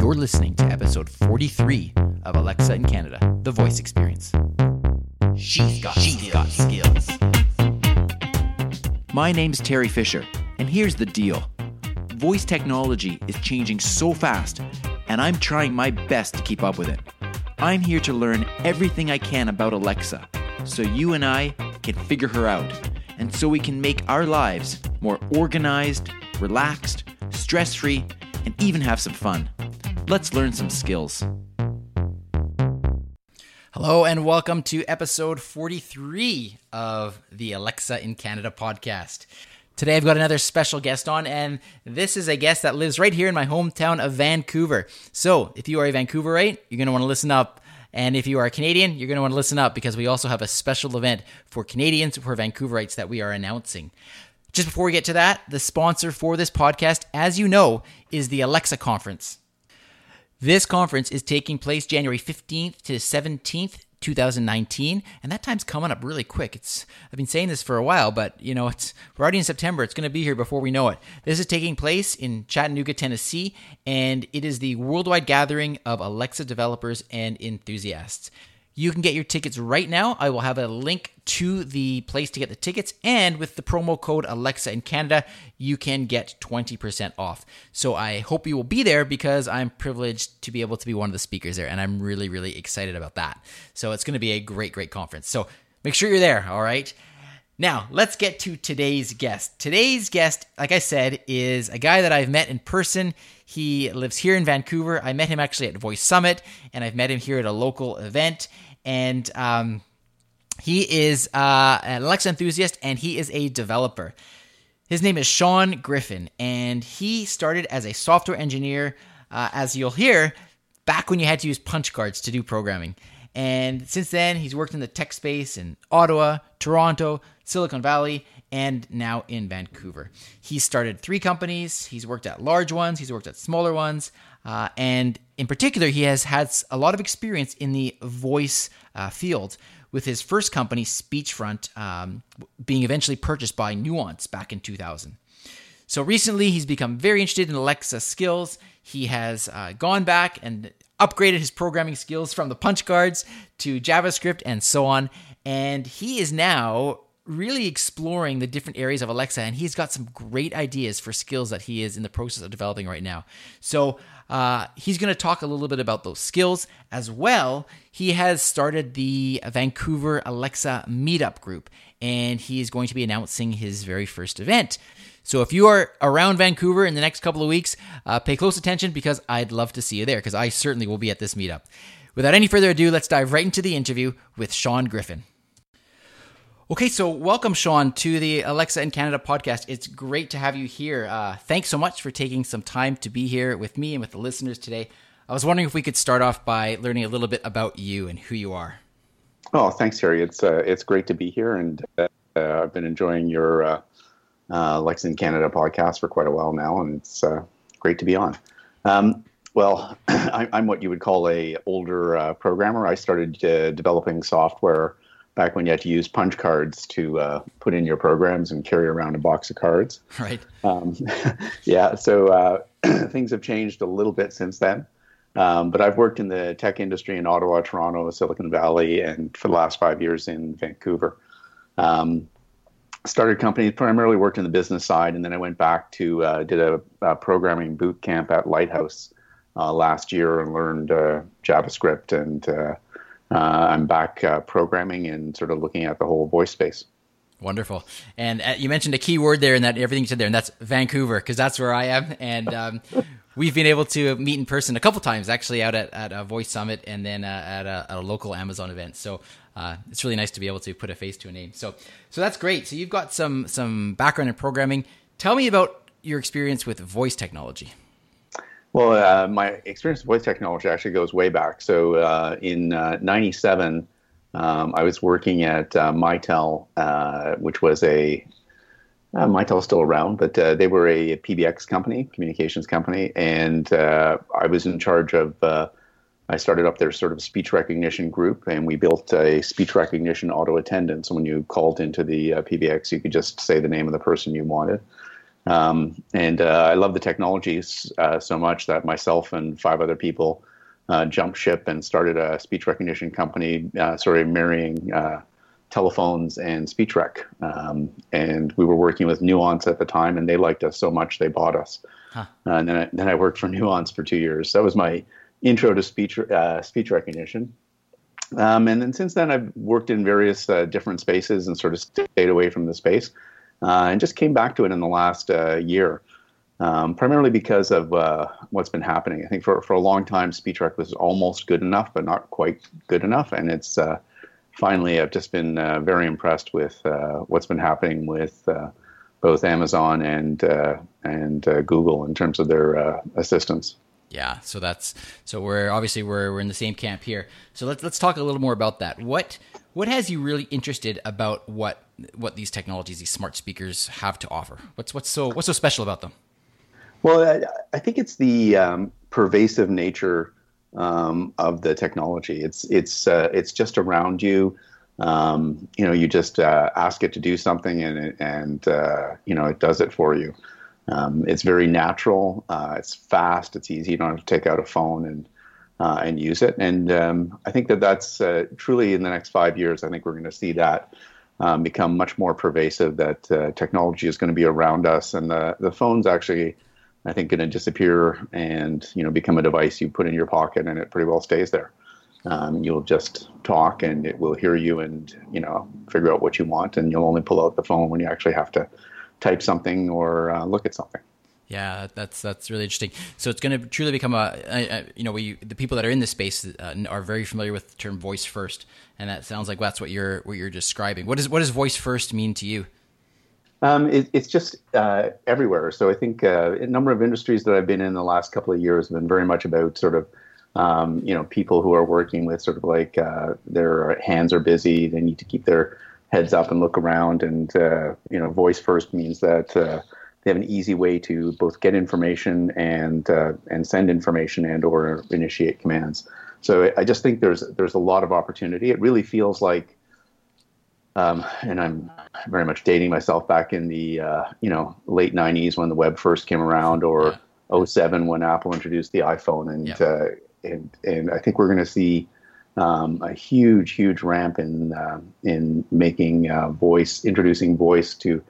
You're listening to episode 43 of Alexa in Canada, the voice experience. She's got, She's got skills. My name's Teri Fisher, and here's the deal voice technology is changing so fast, and I'm trying my best to keep up with it. I'm here to learn everything I can about Alexa so you and I can figure her out, and so we can make our lives more organized, relaxed, stress free, and even have some fun. Let's learn some skills. Hello, and welcome to episode 43 of the Alexa in Canada podcast. Today, I've got another special guest on, and this is a guest that lives right here in my hometown of Vancouver. So, if you are a Vancouverite, you're going to want to listen up. And if you are a Canadian, you're going to want to listen up because we also have a special event for Canadians, for Vancouverites that we are announcing. Just before we get to that, the sponsor for this podcast, as you know, is the Alexa Conference. This conference is taking place January 15th to 17th, 2019, and that time's coming up really quick. It's I've been saying this for a while, but you know, it's we're already in September. It's going to be here before we know it. This is taking place in Chattanooga, Tennessee, and it is the worldwide gathering of Alexa developers and enthusiasts. You can get your tickets right now. I will have a link to the place to get the tickets. And with the promo code Alexa in Canada, you can get 20% off. So I hope you will be there because I'm privileged to be able to be one of the speakers there. And I'm really, really excited about that. So it's going to be a great, great conference. So make sure you're there. All right. Now, let's get to today's guest. Today's guest, like I said, is a guy that I've met in person. He lives here in Vancouver. I met him actually at Voice Summit, and I've met him here at a local event. And um, he is uh, an Alexa enthusiast, and he is a developer. His name is Sean Griffin, and he started as a software engineer, uh, as you'll hear, back when you had to use punch cards to do programming. And since then, he's worked in the tech space in Ottawa, Toronto, Silicon Valley, and now in Vancouver. He started three companies. He's worked at large ones, he's worked at smaller ones. Uh, and in particular, he has had a lot of experience in the voice uh, field, with his first company, Speechfront, um, being eventually purchased by Nuance back in 2000. So recently, he's become very interested in Alexa skills. He has uh, gone back and upgraded his programming skills from the punch cards to JavaScript and so on. And he is now really exploring the different areas of Alexa, and he's got some great ideas for skills that he is in the process of developing right now. So uh, he's going to talk a little bit about those skills as well. He has started the Vancouver Alexa Meetup group, and he is going to be announcing his very first event. So if you are around Vancouver in the next couple of weeks, uh, pay close attention because I'd love to see you there because I certainly will be at this meetup. Without any further ado, let's dive right into the interview with Sean Griffin. Okay, so welcome, Sean, to the Alexa in Canada podcast. It's great to have you here. Uh, thanks so much for taking some time to be here with me and with the listeners today. I was wondering if we could start off by learning a little bit about you and who you are. Oh, thanks, Teri. It's uh, it's great to be here, and uh, I've been enjoying your uh, uh, Alexa in Canada podcast for quite a while now, and it's uh, great to be on. Um, well, I'm what you would call a older programmer. I started developing software back when you had to use punch cards to uh, put in your programs and carry around a box of cards. Right. Um, yeah. So uh, things have changed a little bit since then. Um, but I've worked in the tech industry in Ottawa, Toronto, Silicon Valley, and for the last five years in Vancouver. Um, started companies, primarily worked in the business side, and then I went back to uh, did a, a, programming boot camp at Lighthouse uh, last year and learned uh, JavaScript and uh, uh, I'm back uh, programming and sort of looking at the whole voice space. Wonderful. And uh, you mentioned a key word there and that everything you said there, and that's Vancouver, because that's where I am. And um, we've been able to meet in person a couple times, actually, out at, at a Voice Summit and then uh, at, a, at, a, local Amazon event. So uh, it's really nice to be able to put a face to a name. So, so that's great. So you've got some some background in programming. Tell me about your experience with voice technology. Well, uh, my experience with voice technology actually goes way back. So uh, in '97, uh, um, I was working at uh, Mitel, uh, which was a uh, Mitel's still around, but they were a PBX company, communications company, and I was in charge of. I started up their sort of speech recognition group, and we built a speech recognition auto attendant. So when you called into the PBX, you could just say the name of the person you wanted. Um, and uh, I love the technologies uh, so much that myself and five other people uh, jumped ship and started a speech recognition company, uh, sort of marrying uh, telephones and speech rec. Um, and we were working with Nuance at the time, and they liked us so much they bought us. Huh. Uh, and then I, then I worked for Nuance for two years. That was my intro to speech speech recognition. Um, and then since then, I've worked in various different spaces and sort of stayed away from the space. Uh, and just came back to it in the last uh, year, um, primarily because of uh, what's been happening. I think for, for a long time, SpeechRec was almost good enough, but not quite good enough. And it's finally, I've just been very impressed with what's been happening with both Amazon and and Google in terms of their assistance. Yeah, so that's so we're obviously we're we're in the same camp here. So let's let's talk a little more about that. What what has you really interested about what what these technologies, these smart speakers, have to offer? What's what's so what's so special about them? Well, I, I think it's the um, pervasive nature um, of the technology. It's it's uh, it's just around you. Um, you know, you just uh, ask it to do something, and and uh, you know it does it for you. Um, it's very natural. Uh, it's fast. It's easy. You don't have to take out a phone and uh, and use it. And um, I think that that's uh, truly in the next five years. I think we're going to see that um, become much more pervasive. That uh, technology is going to be around us, and the the phone's actually, I think, going to disappear and you know become a device you put in your pocket, and it pretty well stays there. Um, you'll just talk, and it will hear you, and you know figure out what you want, and you'll only pull out the phone when you actually have to type something or uh, look at something. Yeah, that's that's really interesting. So it's going to truly become a, a, a, you know we the people that are in this space uh, are very familiar with the term voice first, and that sounds like that's what you're what you're describing. What does what does voice first mean to you? Um, it, it's just uh, everywhere. So I think uh, a number of industries that I've been in the last couple of years have been very much about sort of um, you know people who are working with sort of like uh, their hands are busy, they need to keep their heads up and look around, and uh, you know voice first means that uh, they have an easy way to both get information and uh, and send information and or initiate commands. So I just think there's there's a lot of opportunity. It really feels like, um, and I'm very much dating myself back in the uh, you know late '90s when the web first came around, or yeah. 07 when Apple introduced the iPhone, and yeah. uh, and and I think we're going to see. Um, a huge, huge ramp in uh, in making uh, voice, introducing voice to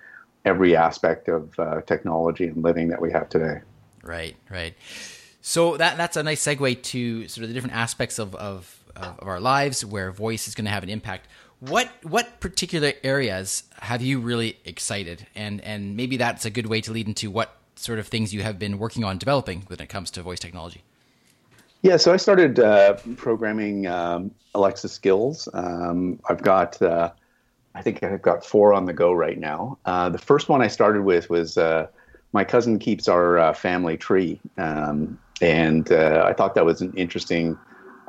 every aspect of uh, technology and living that we have today. Right, right. So that that's a nice segue to sort of the different aspects of of, of our lives where voice is going to have an impact. What what particular areas have you really excited, and and maybe that's a good way to lead into what sort of things you have been working on developing when it comes to voice technology. Yeah, so I started uh, programming um, Alexa skills. Um, I've got uh, I think I've got four on the go right now. Uh, the first one I started with was uh, my cousin keeps our uh, family tree, um, and uh, I thought that was an interesting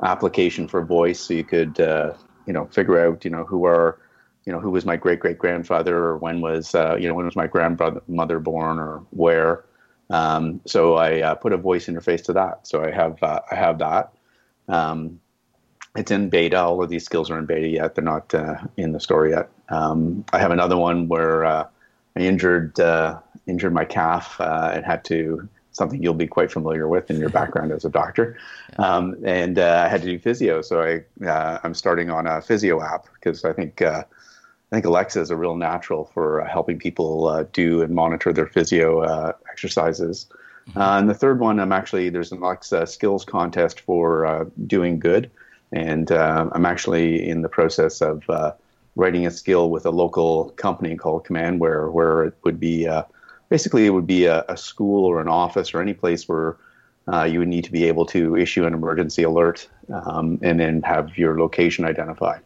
application for voice, so you could uh, you know figure out you know who are you know who was my great great grandfather or when was uh, you know when was my grandmother born or where. Um, so I put a voice interface to that. So I have I have that. Um, it's in beta. All of these skills are in beta yet. They're not uh, in the store yet. Um, I have another one where uh, I injured uh, injured my calf uh, and had to something you'll be quite familiar with in your background as a doctor, um, and uh, I had to do physio. So I uh, I'm starting on a physio app because I think. I think Alexa is a real natural for helping people do and monitor their physio exercises. Mm-hmm. and the third one, I'm actually there's an Alexa skills contest for doing good, and uh, I'm actually in the process of uh, writing a skill with a local company called Commandware, where it would be uh, basically it would be a, a, school or an office or any place where uh, you would need to be able to issue an emergency alert um, and then have your location identified.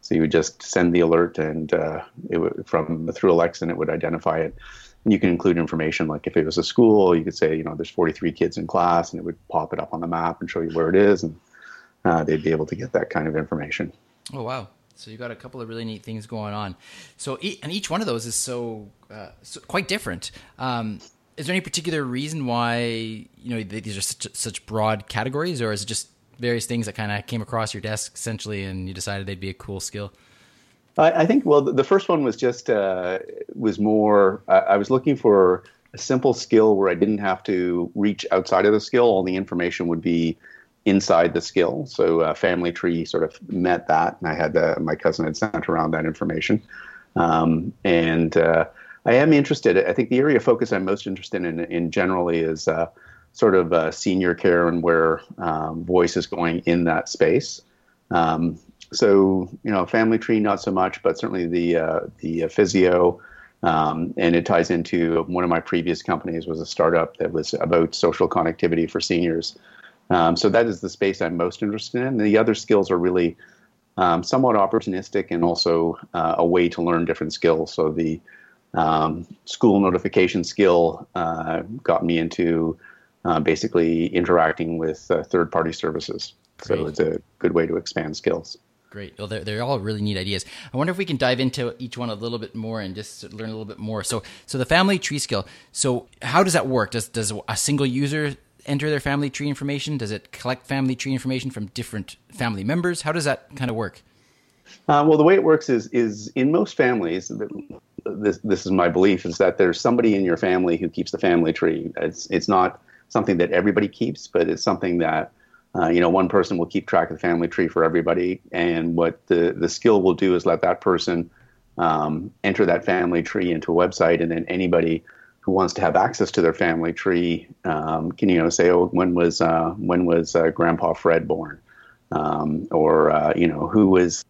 So you would just send the alert, and uh, it would, from through Alexa, and it would identify it. And you can include information like if it was a school, you could say, you know, there's 43 kids in class, and it would pop it up on the map and show you where it is, and uh, they'd be able to get that kind of information. Oh wow! So you got a couple of really neat things going on. So and each one of those is so, uh, so quite different. Um, is there any particular reason why you know these are such such broad categories, or is it just various things that kind of came across your desk essentially, and you decided they'd be a cool skill? I, I think well, the first one was just uh, was more. I was looking for a a simple skill where I didn't have to reach outside of the skill. All the information would be inside the skill. So uh, Family Tree sort of met that, and I had uh, my cousin had sent around that information. Um, and uh, I am interested. I think the area of focus I'm most interested in, in generally, is uh, sort of uh, senior care and where um, voice is going in that space. Um, so you know, Family Tree not so much, but certainly the uh, the physio. Um, and it ties into one of my previous companies was a startup that was about social connectivity for seniors. Um, so that is the space I'm most interested in. The other skills are really um, somewhat opportunistic and also uh, a way to learn different skills. So the um, school notification skill uh, got me into uh, basically interacting with uh, third-party services. Great. So it's a good way to expand skills. Great. Well, they're, they're all really neat ideas. I wonder if we can dive into each one a little bit more and just learn a little bit more. So, so the family tree skill. So, how does that work? Does does a single user enter their family tree information? Does it collect family tree information from different family members? How does that kind of work? Uh, well, the way it works is is in most families, this this is my belief, is that there's somebody in your family who keeps the family tree. It's it's not something that everybody keeps, but it's something that uh, you know one person will keep track of the family tree for everybody, and what the the skill will do is let that person um, enter that family tree into a website, and then anybody who wants to have access to their family tree um, can you know say oh when was uh, when was uh, Grandpa Fred born, um, or uh, you know who was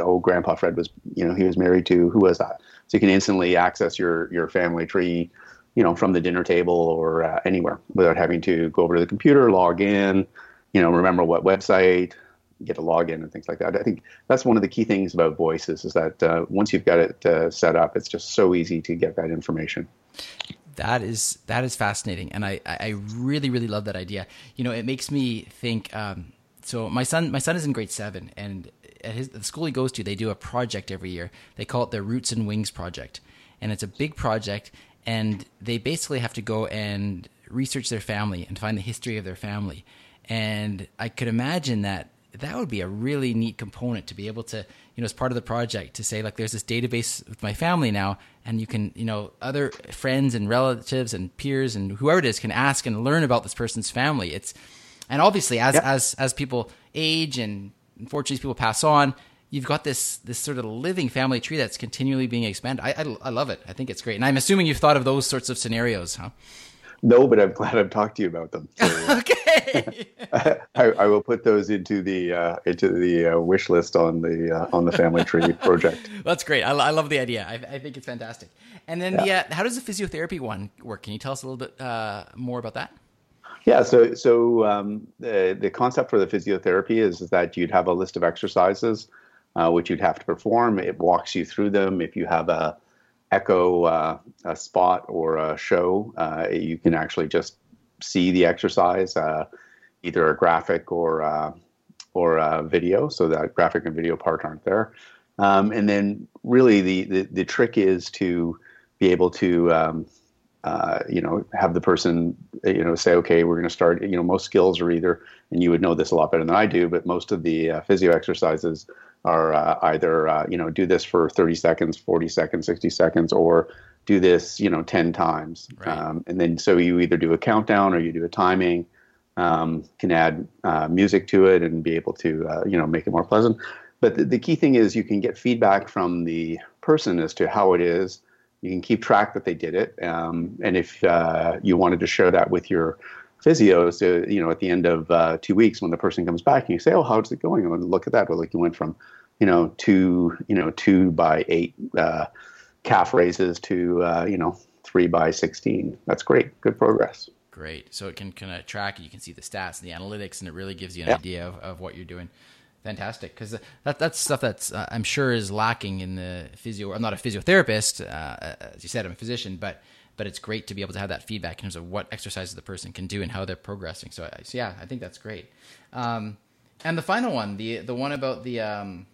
oh Grandpa Fred was you know he was married to who was that? So you can instantly access your your family tree you know from the dinner table or uh, anywhere without having to go over to the computer log in you know remember what website get a login and things like that. I think that's one of the key things about voices is that uh, once you've got it uh, set up, it's just so easy to get that information. That is that is fascinating, and I I really really love that idea. You know, it makes me think. Um, so my son my son is in grade seven, and at his the school he goes to, they do a project every year. They call it their Roots and Wings project, and it's a big project, and they basically have to go and research their family and find the history of their family. And I could imagine that that would be a really neat component to be able to, you know, as part of the project to say, like, there's this database with my family now, and you can, you know, other friends and relatives and peers and whoever it is can ask and learn about this person's family. It's, and obviously, as yep. as as people age and unfortunately people pass on, you've got this this sort of living family tree that's continually being expanded. I, I, I love it. I think it's great, and I'm assuming you've thought of those sorts of scenarios, huh? No, but I'm glad I've talked to you about them. So okay. I, I, will put those into the uh, into the uh, wish list on the uh, on the family tree project. That's great. I, I love the idea. I, I, think it's fantastic. And then yeah. the uh, how does the physiotherapy one work? Can you tell us a little bit uh, more about that? Yeah, so so um, the the concept for the physiotherapy is, is that you'd have a list of exercises uh, which you'd have to perform. It walks you through them. If you have a echo uh, a spot or a show, uh, you can actually just see the exercise, uh, either a graphic or uh, or a video. So that graphic and video part aren't there. Um, and then really the, the, the trick is to be able to um, uh, you know have the person you know say okay we're going to start you know most skills are either and you would know this a lot better than I do but most of the uh, physio exercises are uh, either uh, you know do this for 30 seconds 40 seconds 60 seconds or do this you know 10 times. Right. um, and then so you either do a countdown or you do a timing um, can add uh, music to it and be able to uh, you know make it more pleasant. But the, the, key thing is you can get feedback from the person as to how it is. You can keep track that they did it. Um, and if uh, you wanted to share that with your physio. So, you know, at the end of uh, two weeks, when the person comes back and you say, "Oh, how's it going?" and look at that. Well, like you went from, you know, two, you know, two by eight uh, calf raises to, uh, you know, three by sixteen. That's great. Good progress. Great. So it can kind of track. And you can see the stats and the analytics, and it really gives you an yeah. idea of, of what you're doing. Fantastic, because that that's stuff that's uh, I'm sure is lacking in the physio. I'm not a physiotherapist, uh, as you said, I'm a physician, but but it's great to be able to have that feedback in terms of what exercises the person can do and how they're progressing. So, so yeah, I think that's great. Um, and the final one, the the one about the um,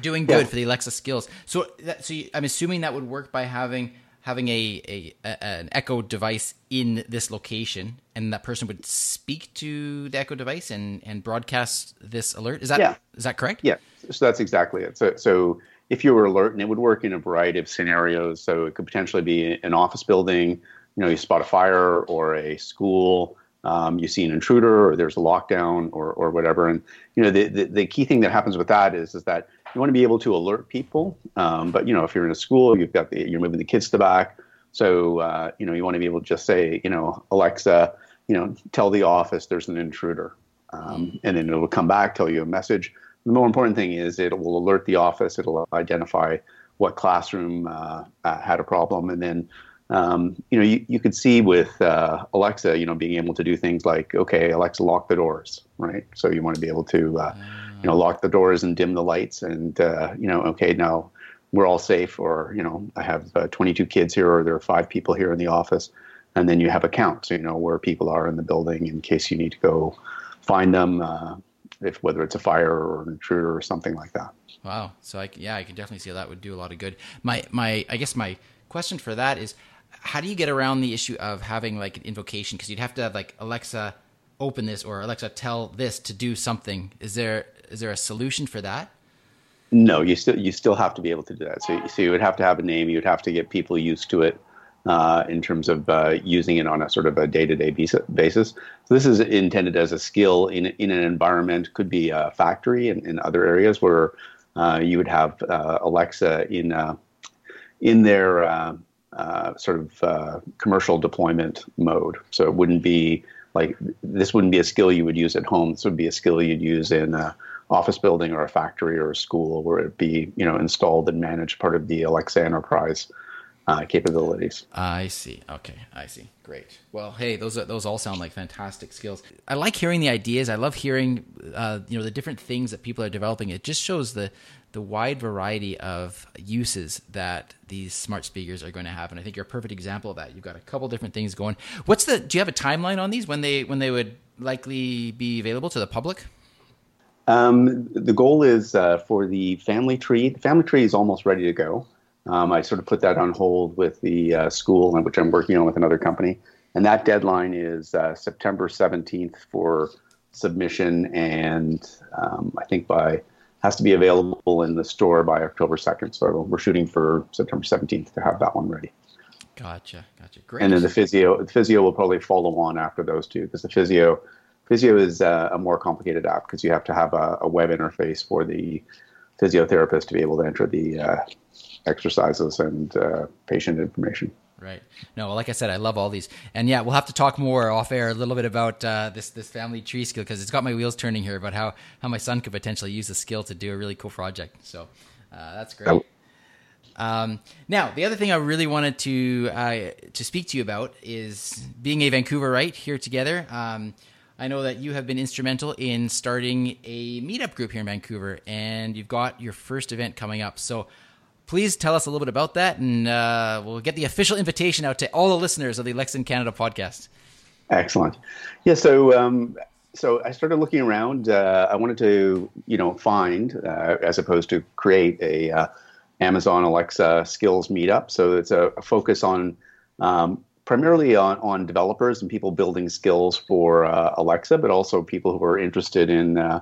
doing good yeah. for the Alexa skills. So, that, so you, I'm assuming that would work by having having a, a, a, an Echo device in this location, and that person would speak to the Echo device and and broadcast this alert. Is that yeah. is that correct? Yeah, so that's exactly it. So so if you were alert, and it would work in a variety of scenarios. So it could potentially be an office building, you know, you spot a fire or a school, um, you see an intruder or there's a lockdown or, or whatever. And, you know, the, the, the, key thing that happens with that is, is that you want to be able to alert people. Um, but, you know, if you're in a school, you've got the, you're moving the kids to the back. So, uh, you know, you want to be able to just say, you know, Alexa, you know, tell the office there's an intruder. Um, and then it'll come back, tell you a message. The more important thing is it will alert the office. It'll identify what classroom uh, uh, had a problem, and then um, you know you, you could see with uh, Alexa, you know, being able to do things like, okay, Alexa, lock the doors, right? So you want to be able to, uh, you know, lock the doors and dim the lights, and uh, you know, okay, now we're all safe, or you know, I have uh, 22 kids here, or there are five people here in the office, and then you have a count, so you know where people are in the building in case you need to go find them if whether it's a fire or an intruder or something like that. Wow. So I, yeah, I can definitely see how that would do a lot of good. My my I guess my question for that is how do you get around the issue of having like an invocation because you'd have to have like Alexa open this or Alexa tell this to do something. Is there is there a solution for that? No, you still you still have to be able to do that. So so you would have to have a name. You would have to get people used to it uh, in terms of uh, using it on a sort of a day-to-day basis. So this is intended as a skill in in an environment, could be a factory and in other areas where uh, you would have uh, Alexa in uh, in their sort of commercial deployment mode. So it wouldn't be like this wouldn't be a skill you would use at home. This would be a skill you'd use in a office building or a factory or a school where it'd be you know installed and managed part of the Alexa enterprise uh, capabilities. I see. Okay, I see. Great. Well, hey, those are, those all sound like fantastic skills. I like hearing the ideas. I love hearing uh, you know the different things that people are developing. It just shows the the wide variety of uses that these smart speakers are going to have, and I think you're a perfect example of that. You've got a couple different things going. What's the? Do you have a timeline on these when they when they would likely be available to the public? Um, the goal is uh, for the family tree. The family tree is almost ready to go. Um, I sort of put that on hold with the uh, school, which I'm working on with another company. And that deadline is uh, September 17th for submission, and um, I think by has to be available in the store by October 2nd. So we're shooting for September 17th to have that one ready. Gotcha, gotcha, great. And then the physio, the physio will probably follow on after those two because the physio, physio is uh, a more complicated app because you have to have a, a, web interface for the physiotherapist to be able to enter the uh, exercises and uh, patient information. Right. No, like I said, I love all these, and yeah, we'll have to talk more off air a little bit about uh, this this family tree skill because it's got my wheels turning here about how how my son could potentially use the skill to do a really cool project. So uh, that's great. Um, now, the other thing I really wanted to uh, to speak to you about is being a Vancouverite here together. Um, I know that you have been instrumental in starting a meetup group here in Vancouver, and you've got your first event coming up. So please tell us a little bit about that, and uh, we'll get the official invitation out to all the listeners of the Alexa Canada podcast. Excellent. Yeah. So, um, so I started looking around. Uh, I wanted to, you know, find uh, as opposed to create a uh, Amazon Alexa skills meetup. So it's a, a focus on um, primarily on, on developers and people building skills for uh, Alexa, but also people who are interested in uh,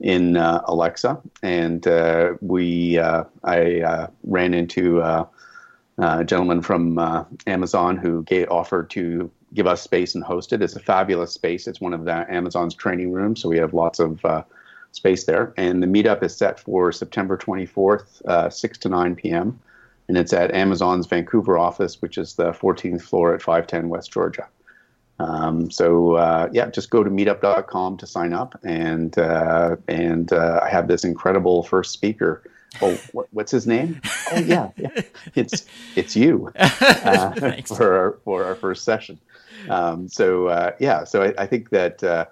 in uh, Alexa, and uh, we uh, I uh, ran into uh, a gentleman from uh, Amazon who gave, offered to give us space and host it. It's a fabulous space. It's one of the Amazon's training rooms, so we have lots of space there. And the meetup is set for September 24th, 6 to 9 p.m. And it's at Amazon's Vancouver office, which is the 14th floor at 510 West Georgia. Um, so uh, yeah, just go to meetup.com to sign up, and uh, and uh, I have this incredible first speaker. Oh, what, what's his name? Oh yeah, yeah. it's it's you uh, for our, for our first session. Um, so uh, yeah, so I, I think that uh,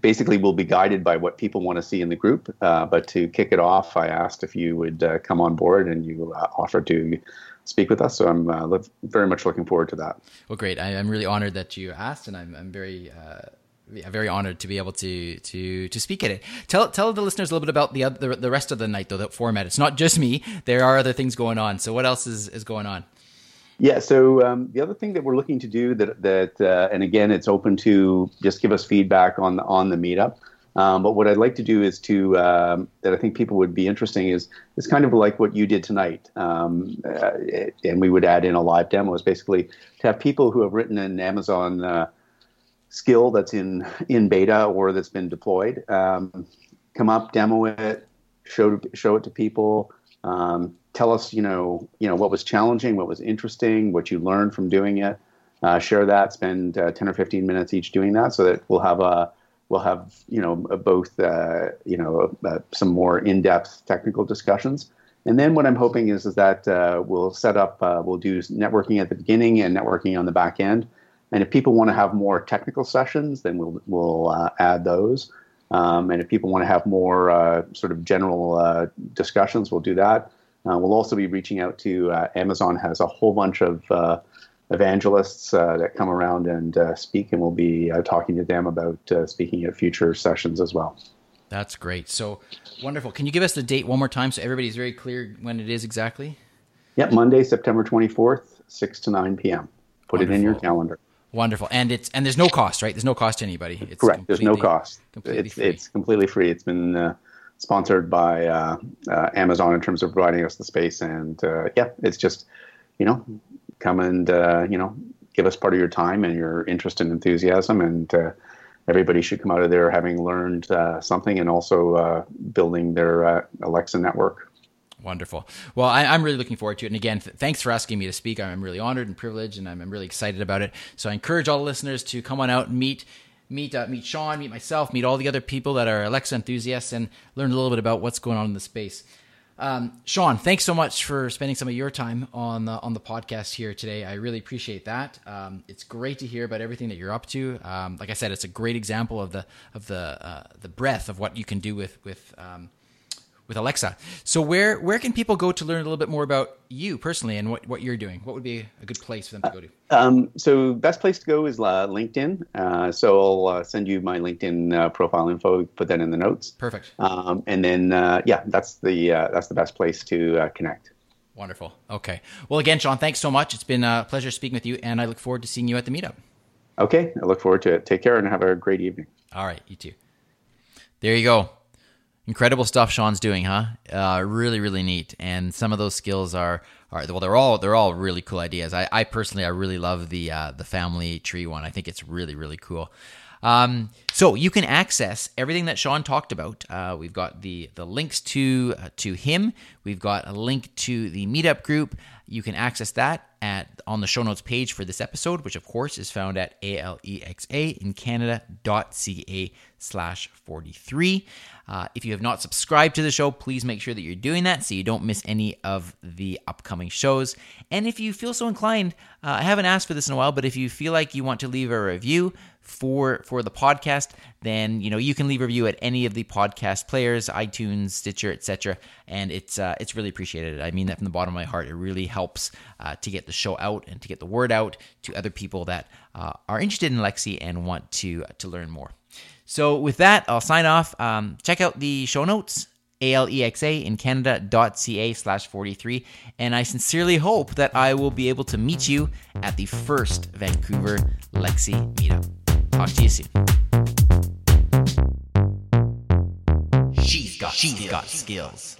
basically we'll be guided by what people want to see in the group. but to kick it off, I asked if you would come on board, and you offered to speak with us. So I'm uh, very much looking forward to that. Well, great. I, am really honored that you asked, and I'm, I'm very. Uh, very honored to be able to to to speak at it. Tell tell the listeners a little bit about the other, the rest of the night though. The format. It's not just me. There are other things going on. So what else is is going on? Yeah. So um, the other thing that we're looking to do that that uh, and again it's open to just give us feedback on on the meetup. Um, but what I'd like to do is to um, that I think people would be interesting is is kind of like what you did tonight, um, uh, and we would add in a live demo. Is basically to have people who have written an Amazon uh, skill that's in in beta or that's been deployed um, come up, demo it, show show it to people. Um, tell us, you know, you know what was challenging, what was interesting, what you learned from doing it. Uh, share that. Spend uh, ten or fifteen minutes each doing that, so that we'll have a we'll have you know both uh, you know uh, some more in-depth technical discussions. And then what i'm hoping is is that uh, we'll set up uh, we'll do networking at the beginning and networking on the back end. And if people want to have more technical sessions then we'll we'll uh, add those. Um, and if people want to have more uh, sort of general discussions we'll do that. We'll also be reaching out to amazon has a whole bunch of evangelists uh, that come around and uh, speak, and we'll be uh, talking to them about uh, speaking at future sessions as well. That's great. So wonderful. Can you give us the date one more time so everybody's very clear when it is exactly? Yep, Monday, September 24th, 6 to 9 p.m. Put wonderful. it in your calendar. Wonderful, and it's and there's no cost, right? There's no cost to anybody. It's Correct. There's no cost. It's free. it's completely free. It's been uh, sponsored by uh, uh, Amazon in terms of providing us the space, and uh, yeah, it's just you know come and uh, you know give us part of your time and your interest and enthusiasm and uh, everybody should come out of there having learned uh, something and also uh, building their uh, alexa network Wonderful. Well, I, am really looking forward to it. And again, th- thanks for asking me to speak. I'm really honored and privileged, and I'm, I'm, really excited about it. So I encourage all the listeners to come on out and meet meet uh, meet Sean, meet myself, meet all the other people that are Alexa enthusiasts, and learn a little bit about what's going on in the space. Um, Sean, thanks so much for spending some of your time on the on the podcast here today. I really appreciate that. Um, it's great to hear about everything that you're up to. Um, like I said, it's a great example of the of the uh, the breadth of what you can do with with um, with Alexa. So where where can people go to learn a little bit more about you personally and what, what you're doing? What would be a good place for them to go to? Um, so best place to go is uh, LinkedIn. Uh, so I'll uh, send you my LinkedIn uh, profile info. Put that in the notes. Perfect. Um, and then uh, yeah, that's the uh, that's the best place to connect. Wonderful. Okay. Well, again, Sean, thanks so much. It's been a pleasure speaking with you, and I look forward to seeing you at the meetup. Okay, I look forward to it. Take care and have a great evening. All right, you too. There you go. Incredible stuff Sean's doing, huh? Uh, really, really neat. And some of those skills are, are well, they're all they're all really cool ideas. I, I personally, I really love the uh, the family tree one. I think it's really, really cool. Um, so you can access everything that Sean talked about. Uh, we've got the the links to uh, to him. We've got a link to the meetup group. You can access that at on the show notes page for this episode, which of course is found at alexa in Canada.ca slash 43. Uh, if you have not subscribed to the show, please make sure that you're doing that so you don't miss any of the upcoming shows. And if you feel so inclined, uh, I haven't asked for this in a while, but if you feel like you want to leave a review for for the podcast, then you know you can leave a review at any of the podcast players, iTunes, Stitcher, etc. And it's uh, it's really appreciated. I mean that from the bottom of my heart. It really helps uh, to get the show out and to get the word out to other people that uh, are interested in Alexa and want to to learn more. So with that, I'll sign off. Um, check out the show notes, alexa in canada.ca slash 43. And I sincerely hope that I will be able to meet you at the first Vancouver Alexa meetup. Talk to you soon. She's got, She's skills. got skills.